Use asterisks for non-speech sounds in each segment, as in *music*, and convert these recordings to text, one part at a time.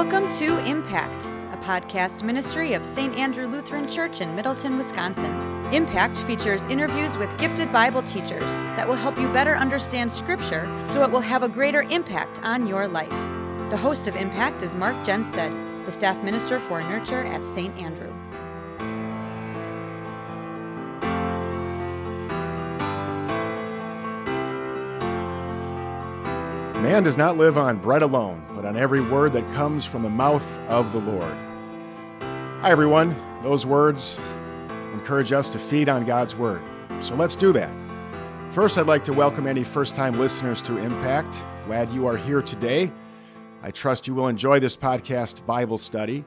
Welcome to Impact, a podcast ministry of St. Andrew Lutheran Church in Middleton, Wisconsin. Impact features interviews with gifted Bible teachers that will help you better understand Scripture so it will have a greater impact on your life. The host of Impact is Mark Genstead, the staff minister for Nurture at St. Andrew. Man does not live on bread alone, but on every word that comes from the mouth of the Lord. Hi, everyone. Those words encourage us to feed on God's word. So let's do that. First, I'd like to welcome any first time listeners to Impact. Glad you are here today. I trust you will enjoy this podcast Bible study.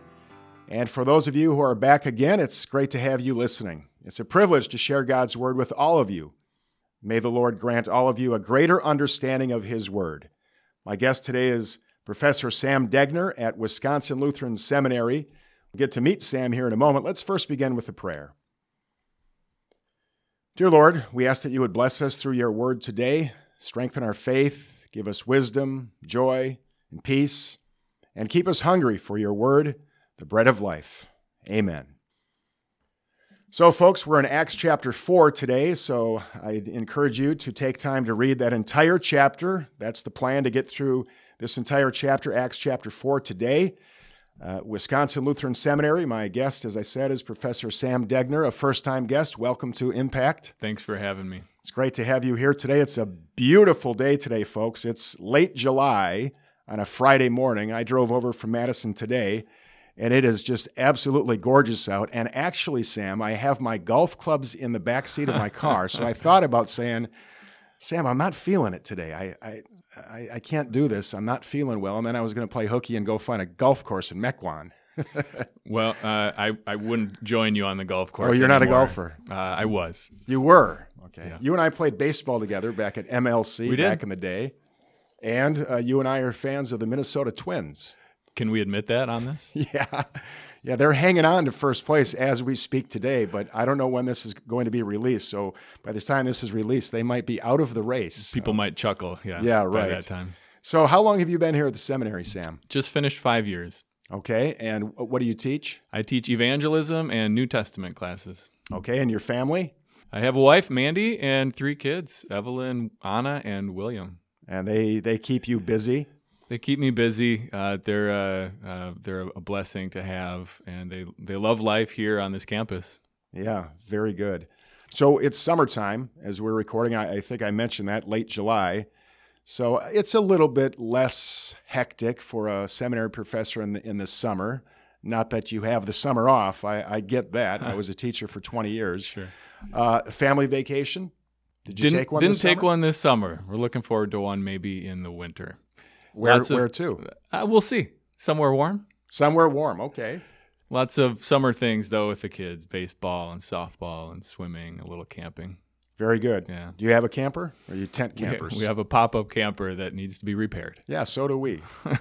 And for those of you who are back again, it's great to have you listening. It's a privilege to share God's word with all of you. May the Lord grant all of you a greater understanding of His word. My guest today is Professor Sam Degner at Wisconsin Lutheran Seminary. We'll get to meet Sam here in a moment. Let's first begin with a prayer. Dear Lord, we ask that you would bless us through your word today, strengthen our faith, give us wisdom, joy, and peace, and keep us hungry for your word, the bread of life. Amen. So, folks, we're in Acts chapter 4 today, so I encourage you to take time to read that entire chapter. That's the plan to get through this entire chapter, Acts chapter 4, today. Uh, Wisconsin Lutheran Seminary. My guest, as I said, is Professor Sam Degner, a first time guest. Welcome to Impact. Thanks for having me. It's great to have you here today. It's a beautiful day today, folks. It's late July on a Friday morning. I drove over from Madison today and it is just absolutely gorgeous out. And actually, Sam, I have my golf clubs in the back seat of my *laughs* car, so I thought about saying, "Sam, I'm not feeling it today. I I I, I can't do this. I'm not feeling well." And then I was going to play hooky and go find a golf course in Mequon. *laughs* well, uh, I I wouldn't join you on the golf course. Oh, you're anymore. not a golfer. Uh, I was. You were okay. Yeah. You and I played baseball together back at MLC we back did. in the day, and uh, you and I are fans of the Minnesota Twins. Can we admit that on this? *laughs* yeah. Yeah, they're hanging on to first place as we speak today, but I don't know when this is going to be released. So by the time this is released, they might be out of the race. People might chuckle. Yeah. Yeah, right. By that time. So how long have you been here at the seminary, Sam? Just finished five years. Okay. And what do you teach? I teach evangelism and New Testament classes. Okay. And your family? I have a wife, Mandy, and three kids, Evelyn, Anna, and William. And they they keep you busy? They keep me busy. Uh, they're uh, uh, they're a blessing to have, and they they love life here on this campus. Yeah, very good. So it's summertime as we're recording. I, I think I mentioned that late July. So it's a little bit less hectic for a seminary professor in the in the summer. Not that you have the summer off. I, I get that. I was a teacher for 20 years. Sure. Uh, family vacation. Did you didn't, take one? Didn't take summer? one this summer. We're looking forward to one maybe in the winter. Where, Lots of- where to? Uh, we'll see. Somewhere warm. Somewhere warm. Okay. Lots of summer things though with the kids: baseball and softball and swimming, a little camping. Very good. Yeah. Do you have a camper? Or are you tent campers? We have a pop-up camper that needs to be repaired. Yeah, so do we. *laughs*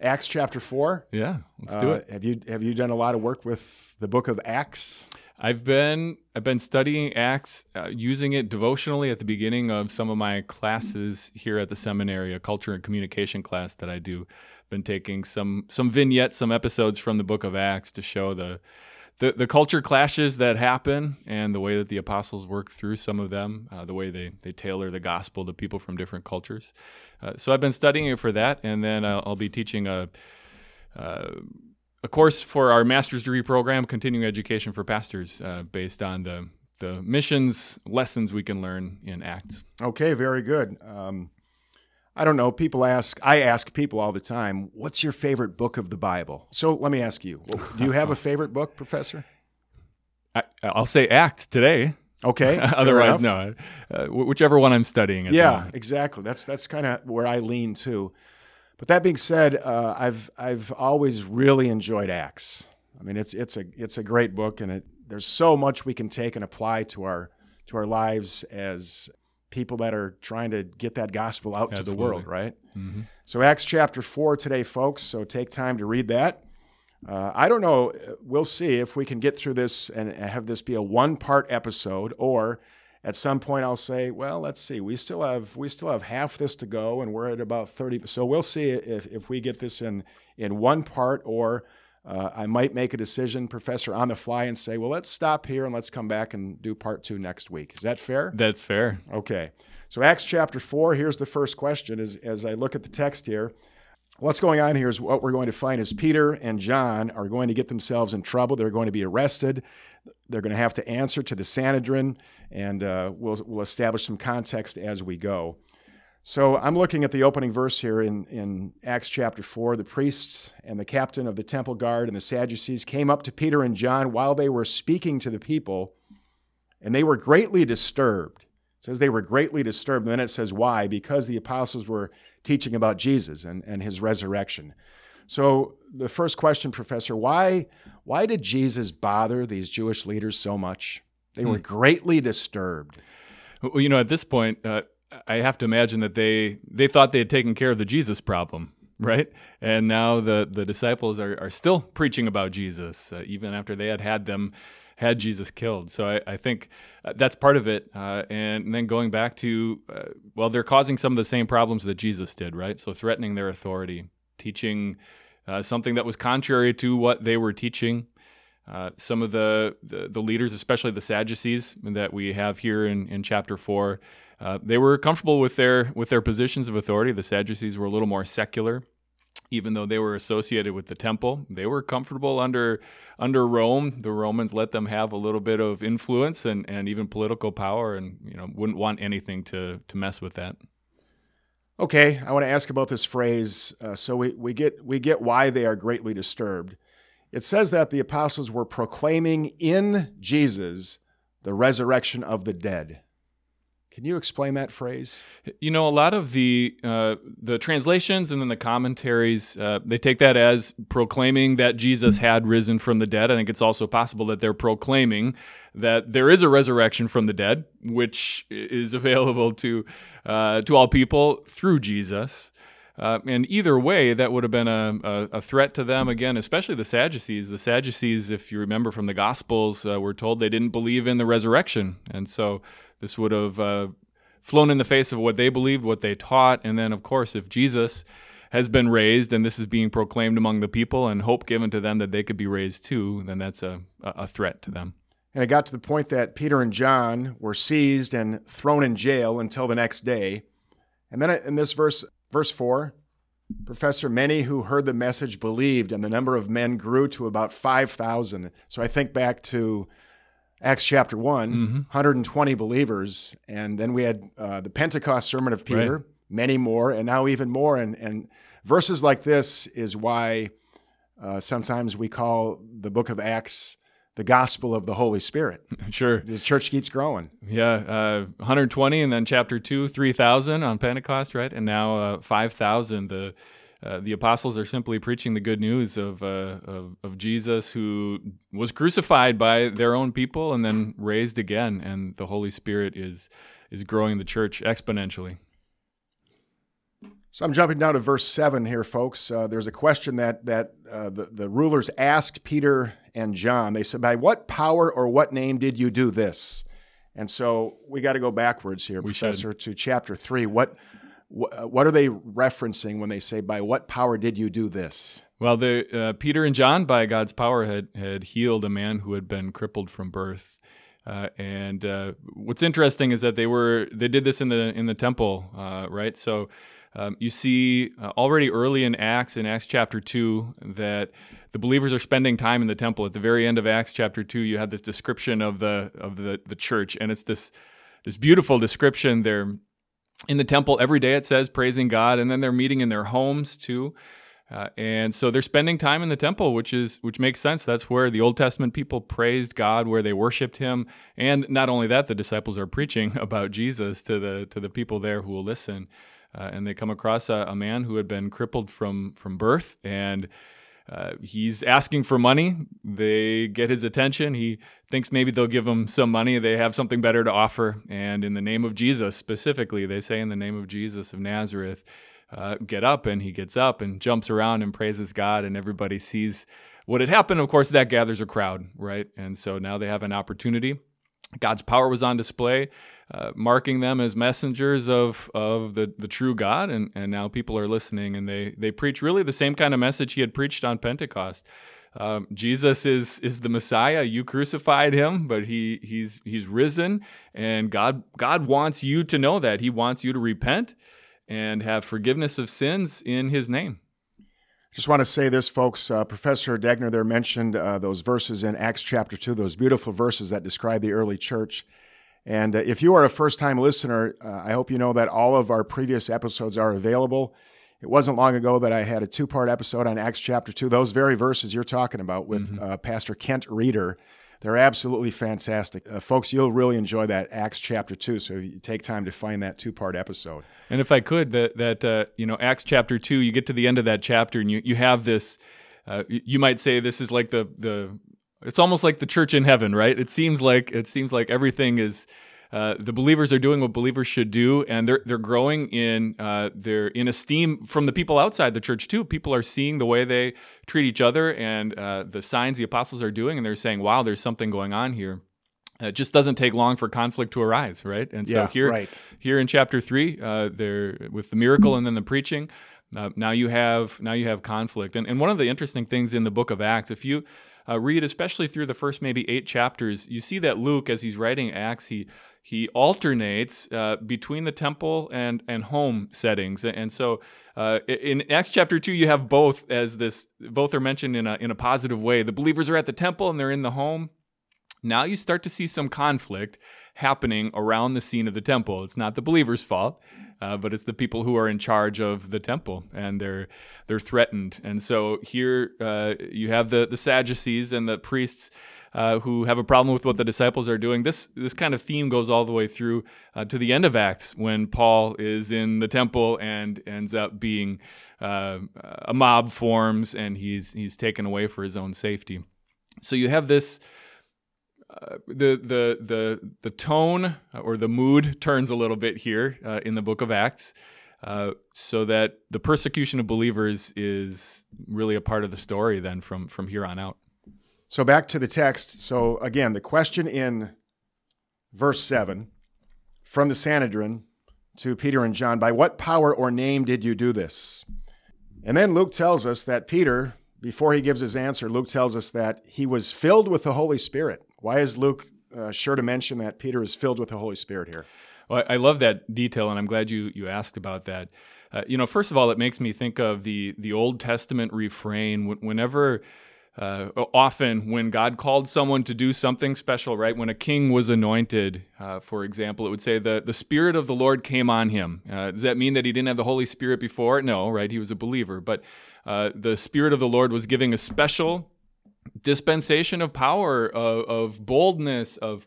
Acts chapter four. Yeah, let's do Uh, it. Have you have you done a lot of work with the book of Acts? I've been I've been studying Acts, uh, using it devotionally at the beginning of some of my classes here at the seminary, a culture and communication class that I do. Been taking some some vignettes, some episodes from the book of Acts to show the the, the culture clashes that happen and the way that the apostles work through some of them, uh, the way they, they tailor the gospel to people from different cultures. Uh, so I've been studying it for that, and then I'll, I'll be teaching a uh, a course for our master's degree program, continuing education for pastors, uh, based on the the missions lessons we can learn in Acts. Okay, very good. Um, I don't know. People ask. I ask people all the time, "What's your favorite book of the Bible?" So let me ask you: Do you have a favorite book, Professor? I, I'll say Acts today. Okay. *laughs* Otherwise, no. Uh, whichever one I'm studying. At Yeah, exactly. That's that's kind of where I lean too. But that being said, uh, I've I've always really enjoyed Acts. I mean, it's it's a it's a great book, and it there's so much we can take and apply to our to our lives as people that are trying to get that gospel out to the world, Absolutely. right? Mhm. So Acts chapter four today, folks. So take time to read that. Uh, I don't know. We'll see if we can get through this and have this be a one part episode or at some point I'll say, well, let's see, we still have we still have half this to go, and we're at about 30. So we'll see if, if we get this in in one part, or uh, I might make a decision, Professor, on the fly, and say, well, let's stop here and let's come back and do part two next week. Is that fair? That's fair. Okay. So Acts chapter four. Here's the first question. As as I look at the text here. What's going on here is what we're going to find is Peter and John are going to get themselves in trouble. They're going to be arrested. They're going to have to answer to the Sanhedrin, and uh, we'll, we'll establish some context as we go. So I'm looking at the opening verse here in, in Acts chapter 4. The priests and the captain of the temple guard and the Sadducees came up to Peter and John while they were speaking to the people, and they were greatly disturbed. It says they were greatly disturbed. And then it says why? Because the apostles were teaching about Jesus and, and his resurrection. So the first question, Professor, why why did Jesus bother these Jewish leaders so much? They were hmm. greatly disturbed. Well, you know, at this point, uh, I have to imagine that they they thought they had taken care of the Jesus problem, right? And now the the disciples are are still preaching about Jesus, uh, even after they had had them had Jesus killed. So I, I think uh, that's part of it. Uh, and, and, then going back to, uh, well, they're causing some of the same problems that Jesus did, right? So threatening their authority, teaching uh, something that was contrary to what they were teaching. Uh, some of the, the, the leaders, especially the Sadducees that we have here in, in chapter four, uh, they were comfortable with their with their positions of authority. The Sadducees were a little more secular, even though they were associated with the temple. They were comfortable under under Rome. The Romans let them have a little bit of influence and, and even political power, and you know wouldn't want anything to to mess with that. Okay, I want to ask about this phrase. Uh, so we, we get we get why they are greatly disturbed. It says that the apostles were proclaiming in Jesus the resurrection of the dead. Can you explain that phrase? You know, a lot of the uh, the translations and then the commentaries uh, they take that as proclaiming that Jesus had risen from the dead. I think it's also possible that they're proclaiming that there is a resurrection from the dead, which is available to uh, to all people through Jesus. Uh, and either way, that would have been a, a, a, threat to them again, especially the Sadducees. The Sadducees, if you remember from the Gospels, uh, were told they didn't believe in the resurrection, and so this would have uh, flown in the face of what they believed, what they taught, and then, of course, if Jesus has been raised and this is being proclaimed among the people and hope given to them that they could be raised too, then that's a, a threat to them. And it got to the point that Peter and John were seized and thrown in jail until the next day. And then in this verse, verse 4, Professor, many who heard the message believed, and the number of men grew to about 5,000. So I think back to Acts chapter one mm-hmm. 120 believers. And then we had uh, the Pentecost sermon of Peter, right. many more, and now even more. And, and verses like this is why uh, sometimes we call the book of Acts the gospel of the Holy Spirit. *laughs* Sure. The church keeps growing. Yeah, uh, 120, and then chapter 2, 3,000 on Pentecost, right? And now uh, 5,000. The uh, the apostles are simply preaching the good news of, uh, of, of Jesus, who was crucified by their own people and then raised again, and the Holy Spirit is is growing the church exponentially. So I'm jumping down to verse seven here, folks. Uh, there's a question that that uh, the the rulers asked Peter and John. They said, "By what power or what name did you do this?" And so we got to go backwards here, we Professor, should. to chapter three. What what are they referencing when they say, "By what power did you do this"? Well, the, uh, Peter and John, by God's power, had had healed a man who had been crippled from birth. Uh, and uh, what's interesting is that they were they did this in the in the temple, uh, right? So um, you see uh, already early in Acts, in Acts chapter two, that the believers are spending time in the temple. At the very end of Acts chapter two, you have this description of the of the the church, and it's this this beautiful description. They're in the temple every day, it says, praising God, and then they're meeting in their homes too. Uh, and so they're spending time in the temple, which is which makes sense. That's where the Old Testament people praised God, where they worshipped Him, and not only that, the disciples are *laughs* preaching about Jesus to the to the people there who will listen. Uh, and they come across a, a, man who had been crippled from from birth, and uh, he's asking for money. They get his attention. He thinks maybe they'll give him some money. They have something better to offer. And in the name of Jesus, specifically, they say, in the name of Jesus of Nazareth, uh, get up. And he gets up and jumps around and praises God. And everybody sees what had happened. Of course, that gathers a crowd, right? And so now they have an opportunity God's power was on display, uh, marking them as messengers of of the, the true God, and, and now people are listening, and they they preach really the same kind of message he had preached on Pentecost. Um, Jesus is is the Messiah. You crucified him, but he he's he's risen, and God God wants you to know that. He wants you to repent and have forgiveness of sins in His name. Just want to say this, folks. Uh, Professor Degner there mentioned uh, those verses in Acts chapter 2, those beautiful verses that describe the early church. And uh, if you are a first time listener, uh, I hope you know that all of our previous episodes are available. It wasn't long ago that I had a two part episode on Acts chapter 2, those very verses you're talking about with mm-hmm. Uh, Pastor Kent Reeder. They're absolutely fantastic. Uh, folks, you'll really enjoy that Acts chapter 2, so you take time to find that two-part episode. And if I could, that, that uh, you know, Acts chapter 2, you get to the end of that chapter and you, you have this, uh, you might say this is like the, the, it's almost like the church in heaven, right? It seems like, it seems like everything is, uh, the believers are doing what believers should do, and they're they're growing in uh, they're in esteem from the people outside the church too. People are seeing the way they treat each other and uh, the signs the apostles are doing, and they're saying, "Wow, there's something going on here." It just doesn't take long for conflict to arise, right? And so yeah, here, right. here in chapter three, uh, there with the miracle and then the preaching, uh, now you have now you have conflict, and and one of the interesting things in the book of Acts, if you uh, read especially through the first maybe eight chapters, you see that Luke, as he's writing Acts, he he alternates uh, between the temple and and home settings, and so uh, in Acts chapter two, you have both as this. Both are mentioned in a in a positive way. The believers are at the temple and they're in the home. Now you start to see some conflict happening around the scene of the temple. It's not the believers' fault, uh, but it's the people who are in charge of the temple, and they're they're threatened. And so here uh, you have the the Sadducees and the priests uh, who have a problem with what the disciples are doing. This this kind of theme goes all the way through uh, to the end of Acts when Paul is in the temple and ends up being uh, a mob forms and he's he's taken away for his own safety. So you have this. Uh, the the the the tone or the mood turns a little bit here uh, in the book of Acts, uh, so that the persecution of believers is really a part of the story. Then from from here on out. So back to the text. So again, the question in verse 7 from the Sanhedrin to Peter and John By what power or name did you do this? And then Luke tells us that Peter, before he gives his answer, Luke tells us that he was filled with the Holy Spirit. Why is Luke uh, sure to mention that Peter is filled with the Holy Spirit here? Well, I love that detail, and I'm glad you you asked about that. Uh, you know, first of all, it makes me think of the the Old Testament refrain. Whenever uh, often when God called someone to do something special, right? When a king was anointed, uh, for example, it would say the, the Spirit of the Lord came on him. Uh, does that mean that he didn't have the Holy Spirit before? No, right? He was a believer. But uh, the Spirit of the Lord was giving a special dispensation of power, of, of boldness, of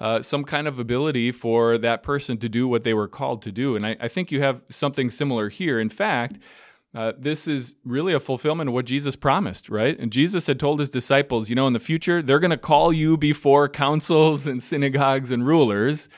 uh, some kind of ability for that person to do what they were called to do. And I, I think you have something similar here. In fact, uh, this is really a fulfillment of what Jesus promised, right? And Jesus had told his disciples, you know, in the future, they're going to call you before councils and synagogues and rulers.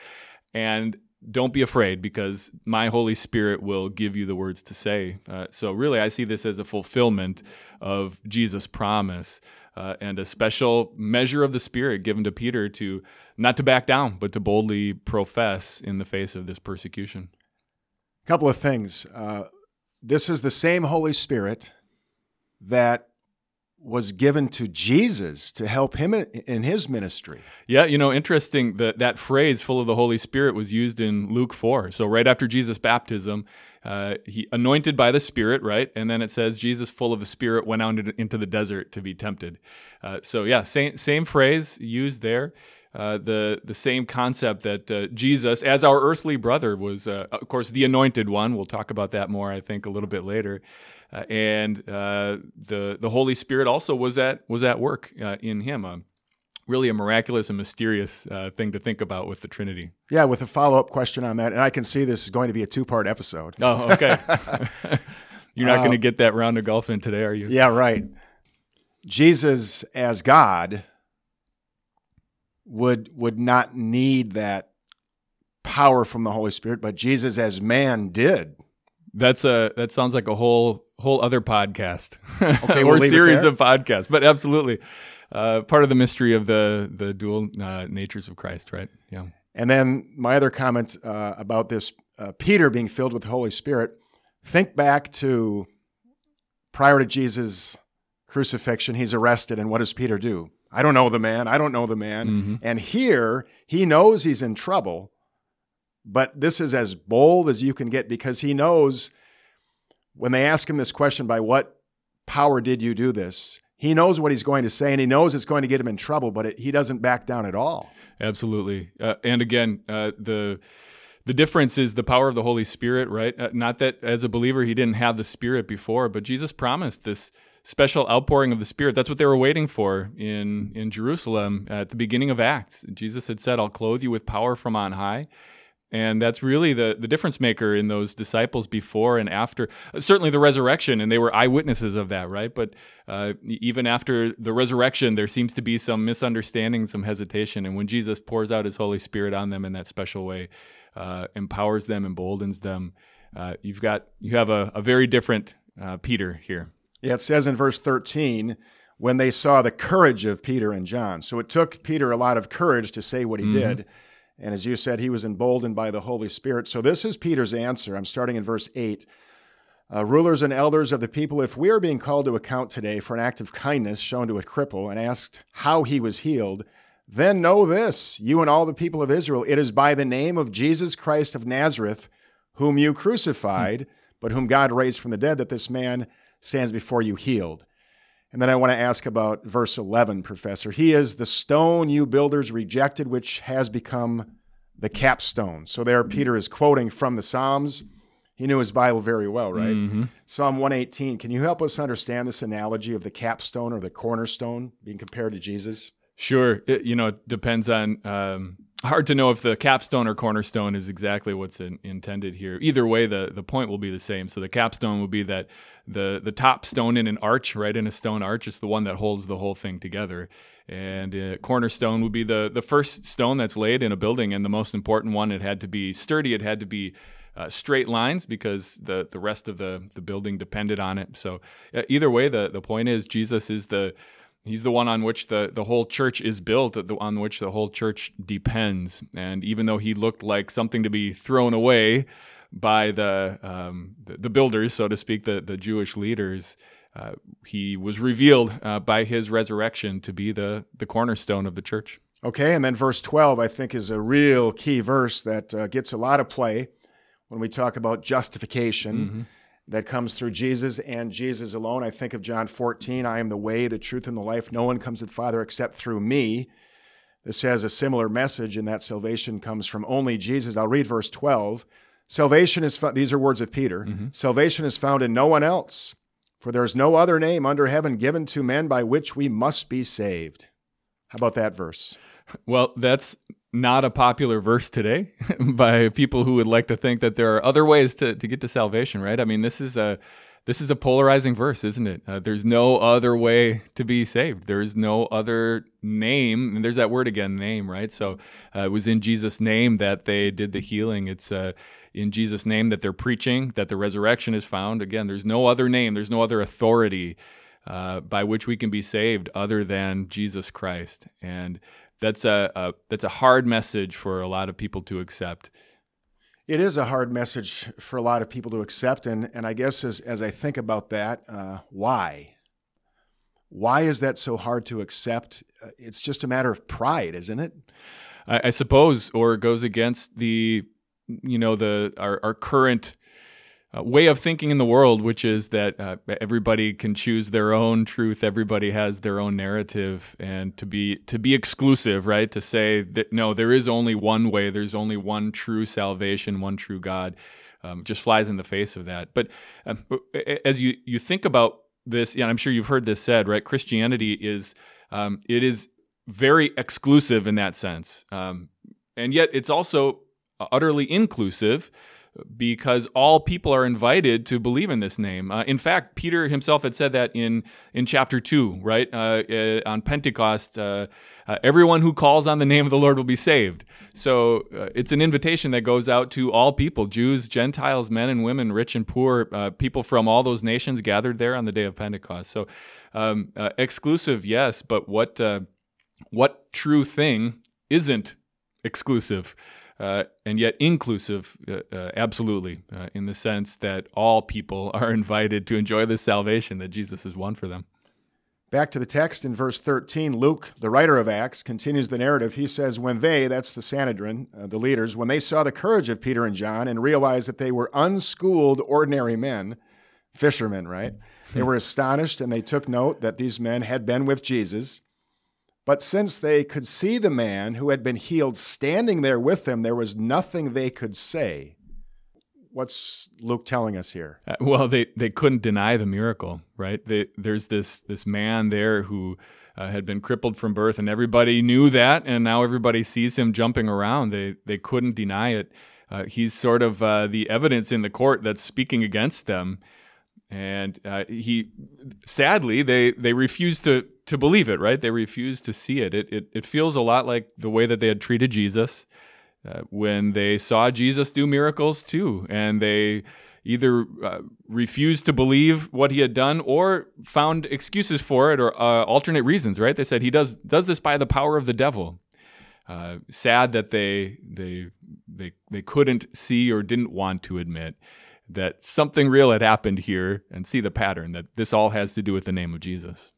And don't be afraid because my Holy Spirit will give you the words to say. Uh, so, really, I see this as a fulfillment of Jesus' promise uh, and a special measure of the Spirit given to Peter to not to back down, but to boldly profess in the face of this persecution. A couple of things. Uh, this is the same Holy Spirit that was given to Jesus to help him in his ministry. Yeah, you know, interesting that that phrase "full of the Holy Spirit" was used in Luke four. So right after Jesus' baptism, uh, he anointed by the Spirit, right, and then it says Jesus, full of the Spirit, went out into the desert to be tempted. Uh, so yeah, same same phrase used there. Uh, the the same concept that uh, Jesus, as our earthly brother, was uh, of course the anointed one. We'll talk about that more, I think, a little bit later. Uh, and uh, the the Holy Spirit also was at was at work in him. really a miraculous and mysterious thing to think about with the Trinity. Yeah, with a follow up question on that, and I can see this is going to be a two part episode. Oh, okay. *laughs* *laughs* You're not going to get that round of golf in today, are you? Yeah, right. Jesus as God would would not need that power from the Holy Spirit, but Jesus as man did. That's a that sounds like a whole whole other podcast okay, *laughs* or we'll series of podcasts. But absolutely, uh, part of the mystery of the the dual uh, natures of Christ, right? Yeah. And then my other comment uh, about this uh, Peter being filled with the Holy Spirit. Think back to prior to Jesus' crucifixion, he's arrested, and what does Peter do? I don't know the man. I don't know the man. Mm-hmm. And here, he knows he's in trouble, but this is as bold as you can get because he knows when they ask him this question, by what power did you do this? He knows what he's going to say and he knows it's going to get him in trouble, but it, he doesn't back down at all. Absolutely. Uh, and again, uh, the the difference is the power of the Holy Spirit, right? Uh, not that as a believer he didn't have the Spirit before, but Jesus promised this special outpouring of the Spirit. That's what they were waiting for in in Jerusalem at the beginning of Acts. Jesus had said, "I'll clothe you with power from on high." And that's really the, the difference maker in those disciples before and after. Uh, certainly the resurrection, and they were eyewitnesses of that, right? But uh, even after the resurrection, there seems to be some misunderstanding, some hesitation. And when Jesus pours out his Holy Spirit on them in that special way, uh, empowers them, emboldens them, uh, you've got you have a, a very different uh, Peter here. Yeah, it says in verse 13, when they saw the courage of Peter and John. So it took Peter a lot of courage to say what he mm-hmm. did. And as you said, he was emboldened by the Holy Spirit. So this is Peter's answer. I'm starting in verse 8. Uh, rulers and elders of the people, if we are being called to account today for an act of kindness shown to a cripple and asked how he was healed, then know this, you and all the people of Israel, it is by the name of Jesus Christ of Nazareth, whom you crucified, hmm. but whom God raised from the dead, that this man stands before you healed. And then I want to ask about verse 11, Professor. He is the stone you builders rejected, which has become the capstone. So there, Peter is quoting from the Psalms. He knew his Bible very well, right? Mm-hmm. Psalm 118. Can you help us understand this analogy of the capstone or the cornerstone being compared to Jesus? Sure. It, you know, it depends on. Um, hard to know if the capstone or cornerstone is exactly what's in, intended here. Either way, the the point will be the same. So the capstone will be that the the top stone in an arch, right in a stone arch, it's the one that holds the whole thing together. And uh, cornerstone would be the the first stone that's laid in a building, and the most important one. It had to be sturdy. It had to be uh, straight lines because the the rest of the the building depended on it. So uh, either way, the the point is Jesus is the He's the one on which the, the whole church is built, on which the whole church depends. And even though he looked like something to be thrown away, by the, um, the, the builders, so to speak, the the Jewish leaders. Uh, he was revealed uh, by his resurrection to be the the cornerstone of the church. Okay, and then verse twelve, I think, is a real key verse that uh, gets a lot of play when we talk about justification. Mm-hmm. That comes through Jesus and Jesus alone. I think of John 14, I am the way, the truth, and the life. No one comes to the Father except through me. This has a similar message in that salvation comes from only Jesus. I'll read verse 12. Salvation is, found, these are words of Peter. Mm-hmm. Salvation is found in no one else, for there is no other name under heaven given to men by which we must be saved. How about that verse? Well, that's not a popular verse today *laughs* by people who would like to think that there are other ways to, to get to salvation, right? I mean, this is a this is a polarizing verse, isn't it? Uh, there's no other way to be saved. There's no other name. And there's that word again, name, right? So uh, it was in Jesus' name that they did the healing. It's uh, in Jesus' name that they're preaching, that the resurrection is found. Again, there's no other name, there's no other authority uh, by which we can be saved other than Jesus Christ. And that's a, a that's a hard message for a lot of people to accept. It is a hard message for a lot of people to accept, and and I guess as as I think about that, uh, why? Why is that so hard to accept? Uh, it's just a matter of pride, isn't it? I, I suppose, or it goes against the you know the our our current uh, way of thinking in the world, which is that uh, everybody can choose their own truth, everybody has their own narrative, and to be to be exclusive, right? To say that no, there is only one way, there's only one true salvation, one true God, um, just flies in the face of that. But um, as you you think about this, yeah, I'm sure you've heard this said, right? Christianity is um, it is very exclusive in that sense, um, and yet it's also utterly inclusive because all people are invited to believe in this name. Uh, in fact, Peter himself had said that in in chapter two, right uh, uh, on Pentecost. Uh, uh, everyone who calls on the name of the Lord will be saved. So uh, it's an invitation that goes out to all people Jews, Gentiles, men and women, rich and poor, people from all those nations gathered there on the day of Pentecost. So um, exclusive, yes, but what, what true thing isn't exclusive? Uh, and yet inclusive, uh, uh, absolutely, uh, in the sense that all people *laughs* are invited to enjoy the salvation that Jesus has won for them. Back to the text in verse 13, Luke, the writer of Acts, continues the narrative. He says, When they, that's the Sanhedrin, uh, the leaders, when they saw the courage of Peter and John and realized that they were unschooled, ordinary men, fishermen, right? They were astonished and they took note that these men had been with Jesus but since they could see the man who had been healed standing there with them, there was nothing they could say. What's Luke telling us here? Uh, well, they, they couldn't deny the miracle, right? They, there's this this man there who uh, had been crippled from birth, and everybody knew that, and now everybody sees him jumping around. They they couldn't deny it. Uh, he's sort of uh, the evidence in the court that's speaking against them and uh, he sadly they they refuse to to believe it right? They refuse to see it. it it it feels a lot like the way that they had treated jesus uh, when they saw jesus do miracles too. And they either uh, refused to believe what he had done or found excuses for it or uh, alternate reasons right? They said he does does this by the power of the devil. Uh, sad that they they they they couldn't see or didn't want to admit that something real had happened here and see the pattern that this all has to do with the name of Jesus.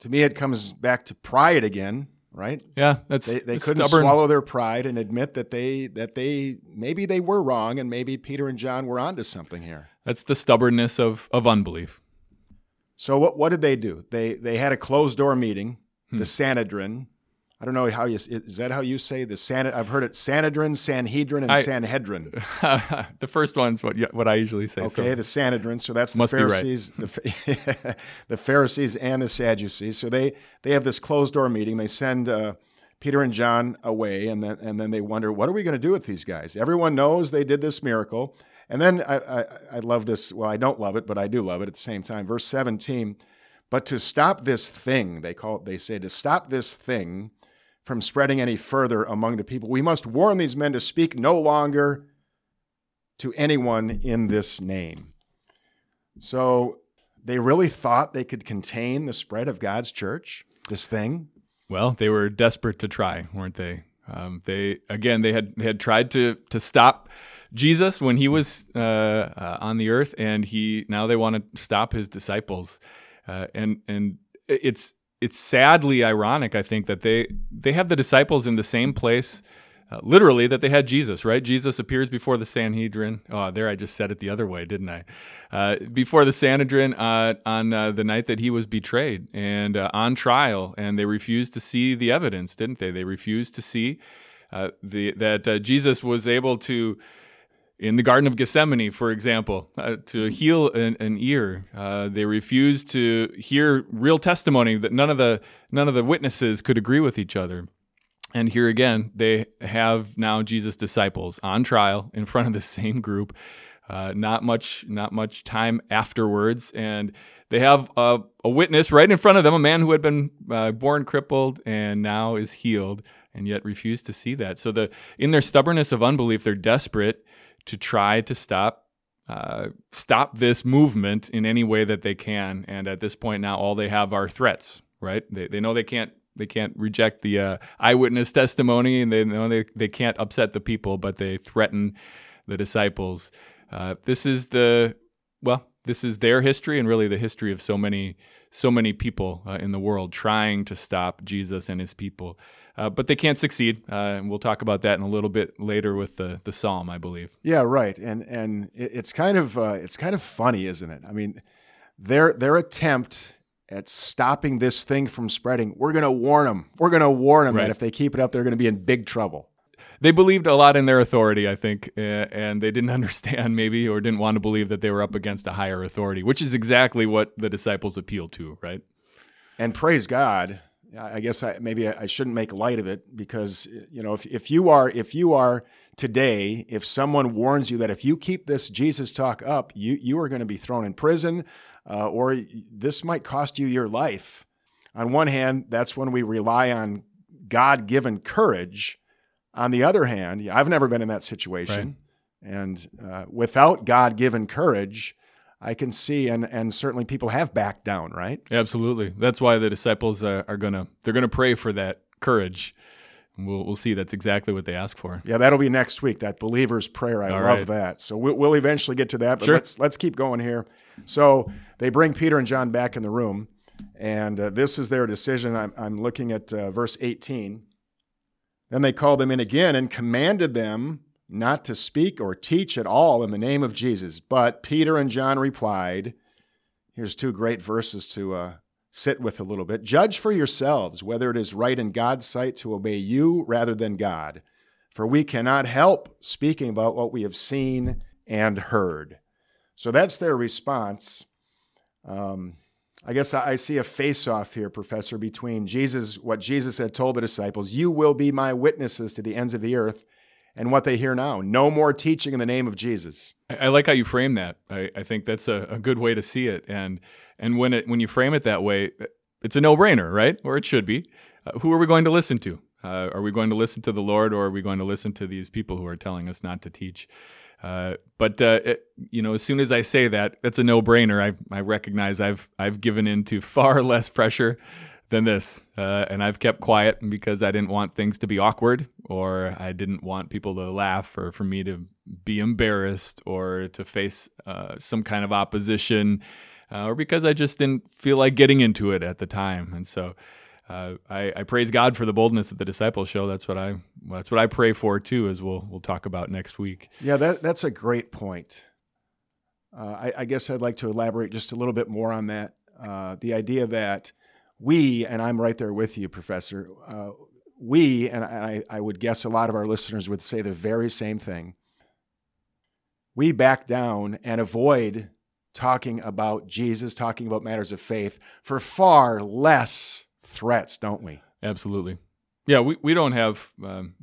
To me, it comes back to pride again, right? Yeah, that's they, they couldn't stubborn. swallow their pride and admit that they that they maybe they were wrong and maybe Peter and John were onto something here. That's the stubbornness of of unbelief. So what what did they do? They they had a closed door meeting, hmm. the Sanhedrin, I don't know how you is that how you say the San? I've heard it Sanhedrin, Sanhedrin, and I, Sanhedrin. *laughs* the first one's what what I usually say. Okay, so. the Sanhedrin. So that's the Pharisees, right. the, *laughs* the Pharisees and the Sadducees. So they they have this closed door meeting. They send uh, Peter and John away, and then and then they wonder what are we going to do with these guys? Everyone knows they did this miracle, and then I, I I love this. Well, I don't love it, but I do love it at the same time. Verse seventeen. But to stop this thing, they call it, they say, to stop this thing, from spreading any further among the people. We must warn these men to speak no longer to anyone in this name. So they really thought they could contain the spread of God's church, this thing. Well, they were desperate to try, weren't they? Um, they again, they had they had tried to to stop Jesus when he was uh, uh, on the earth, and he now they want to stop his disciples, uh, and and it's it's sadly ironic, I think, that they they have the disciples in the same place, uh, literally that they had Jesus. Right? Jesus appears before the Sanhedrin. Oh, there I just said it the other way, didn't I? Uh, before the Sanhedrin uh, on uh, the night that he was betrayed and uh, on trial, and they refused to see the evidence, didn't they? They refused to see the that Jesus was able to in the Garden of Gethsemane, for example, uh, to heal an, an ear. Uh, they refused to hear real testimony that none of the none of the witnesses could agree with each other. And here again, they have now Jesus' disciples on trial in front of the *laughs* same group. Uh, not much, not much time afterwards, and they have a, a, witness right in front of them, a man who had been uh, born crippled and now is healed, and yet refused to see that. So the in their stubbornness of unbelief, they're desperate to try to stop uh, stop this movement in any way that they can. And at this point now, all they have are threats. Right? They they know they can't they can't reject the uh, eyewitness testimony, and they know they they can't upset the people, but they threaten the disciples. Uh, this is the well, this is their history, and really the history of so many so many people uh, in the world trying to stop Jesus and his people. Uh, but they can't succeed. Uh, and we'll talk about that in a little bit later with the the psalm, I believe. Yeah, right. And and it's kind of uh, it's kind of funny, isn't it? I mean, their their attempt at stopping this thing from spreading, we're going to warn them. We're going to warn them right. that if they keep it up, they're going to be in big trouble. They believed a lot in their authority, I think, and they didn't *laughs* understand maybe or didn't want to believe that they were up against a higher authority, which is exactly what the disciples appealed to, right? And praise God, I guess I, maybe I shouldn't make light of it because you know if, if you are if you are today if someone warns you that if you keep this Jesus talk up you you are going to be thrown in prison uh, or this might cost you your life. On one hand, that's when we rely on God given courage. On the other hand, I've never been in that situation, right. and uh, without God given courage, I can see, and and certainly people have backed down, right? Absolutely. That's why the disciples are, are gonna they're gonna pray for that courage. We'll, we'll see. That's exactly what they ask for. Yeah, that'll be next week. That believer's prayer. I All love right. that. So we'll, we'll, eventually get to that. But sure. let's let's keep going here. So they bring Peter and John back in the room, and uh, this is their decision. I'm, I'm looking at uh, verse 18. Then they called them in again and commanded them not to speak or teach at all in the name of Jesus. But Peter and John replied, Here's two great verses to uh, sit with a little bit. Judge for yourselves whether it is right in God's sight to obey you rather than God. For we cannot help speaking about what we have seen and heard. So that's their response. Um, I guess I see a face off here, Professor, between Jesus, what Jesus had told the disciples, you will be my witnesses to the ends of the earth, and what they hear now. No more teaching in the name of Jesus. I, like how you frame that. I, I think that's a, a, good way to see it. And and when it when you frame it that way, it's a no brainer, right? Or it should be. Uh, who are we going to listen to? Uh, are we going to listen to the Lord, or are we going to listen to these people who are telling us not to teach? Uh, but uh, it, you know, as soon as I say that, it's a no brainer. I I recognize I've I've given in to *laughs* far less pressure than this. Uh, and I've kept quiet because I didn't want things to be awkward or I didn't want people to laugh or for me to be embarrassed or to face uh, some kind of opposition uh, or because I just didn't feel like getting into it at the time. And so uh, I, I, praise God for the boldness that the disciples show. That's what I that's what I pray for too, as we'll we'll talk about next week. Yeah, that that's a great point. Uh, I, I, guess I'd like to elaborate just a little bit more on that. Uh, the idea that we, and I'm right there with you, Professor, uh, we, and I, I would guess a lot of our listeners would say the very same thing. We back down and avoid talking about Jesus, talking about matters of faith for far less threats, don't we? Absolutely. Yeah, we, we don't have um,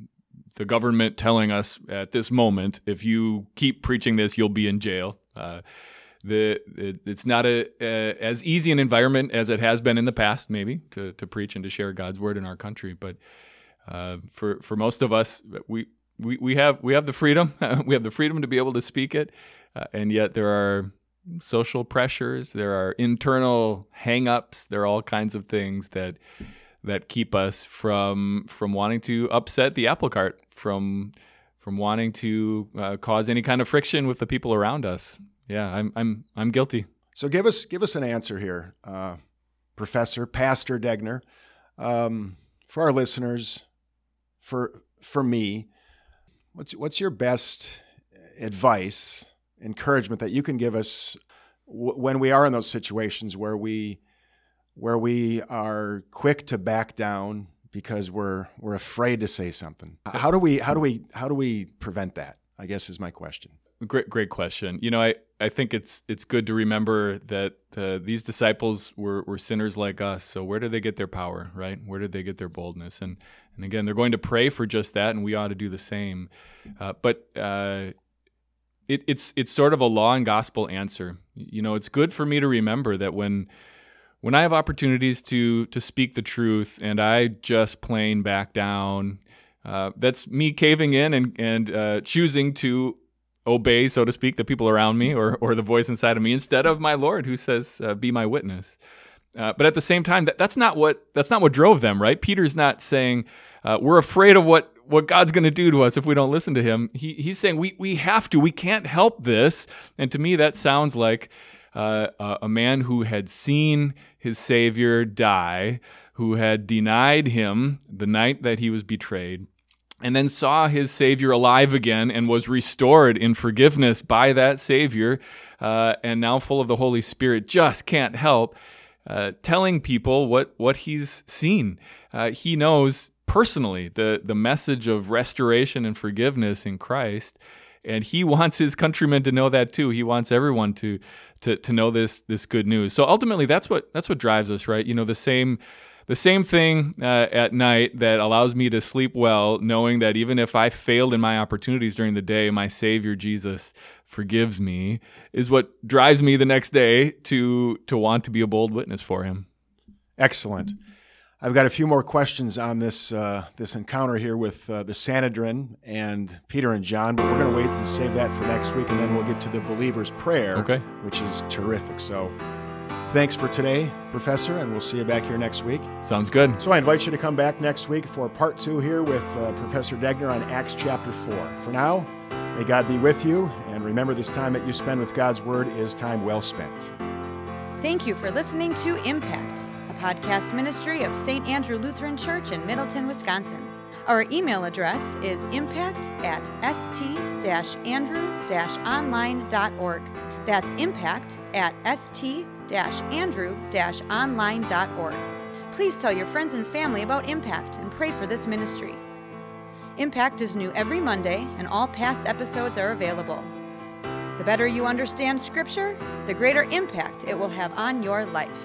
the government telling us at this moment if you keep preaching this, you'll be in jail. Uh, the it, it's not a, a, as easy an environment as it has been in the past, maybe to to preach and to share God's word in our country. But uh, for for most of us, we we, we have we have the freedom. *laughs* We have the freedom to be able to speak it, uh, and yet there are social pressures, there are internal hangups, there are all kinds of things that that keep us from from wanting to upset the apple cart, from from wanting to uh, cause any kind of friction with the people around us yeah, I'm I'm I'm guilty. So give us give us an answer here, uh, Professor Pastor Degner, um, for our listeners, for for me. What's what's your best advice, encouragement that you can give us w- when we are in those situations where we where we are quick to back down because we're we're afraid to say something. How do we how do we how do we prevent that? I guess is my question. Great, great question. You know, I, I think it's it's good to remember that uh, these disciples were, were sinners like us. So where did they get their power, right? Where did they get their boldness? And and again, they're going to pray for just that, and we ought to do the same. Uh, but uh, it, it's it's sort of a law and gospel answer. You know, it's good for me to remember that when when I have opportunities to to speak the truth, and I just plain back down. Uh, that's me caving in and and uh, choosing to obey, so to speak, the people around me or, or the voice inside of me instead of my Lord who says, uh, be my witness. Uh, but at the same time, that, that's not what that's not what drove them, right? Peter's not saying uh, we're afraid of what what God's going to do to us if we don't listen to Him. He, he's saying we we have to, we can't help this. And to me, that sounds like a man who had seen his Savior die, who had denied Him the night that he was betrayed, and then saw his Savior alive again and was restored in forgiveness by that Savior, uh, and now full of the Holy Spirit, just can't help uh, telling people what, what he's seen. Uh, he knows personally the, the message of restoration and forgiveness in Christ. And he *laughs* wants his countrymen to know that too. He wants everyone to, to, to know this, this good news. So ultimately, that's what, that's what drives us, right? You know, the same, the same thing uh, at night that allows me to sleep well, knowing that even if I failed in my opportunities during the day, my Savior Jesus forgives me, is what drives me the next day to to want to be a bold witness for Him. Excellent. I've got a few more questions on this uh, this encounter here with uh, the Sanhedrin and Peter and John, but we're going to wait and save that for next week, and then we'll get to the believer's prayer, Okay. which is terrific. So, thanks for today, Professor, and we'll see you back here next week. Sounds good. So, I invite you to come back next week for part two here with uh, Professor Degner on Acts chapter four. For now, may God be with you, and remember this time that you spend with God's Word is time well spent. Thank you for listening to Impact, a podcast ministry of St. Andrew Lutheran Church in Middleton, Wisconsin. Our email address is impact at st-andrew-online.org. That's impact at st-andrew-online.org. Please tell your friends and family about Impact and pray for this ministry. Impact is new every Monday, and all past episodes are available. The better you understand Scripture, the greater impact it will have on your life.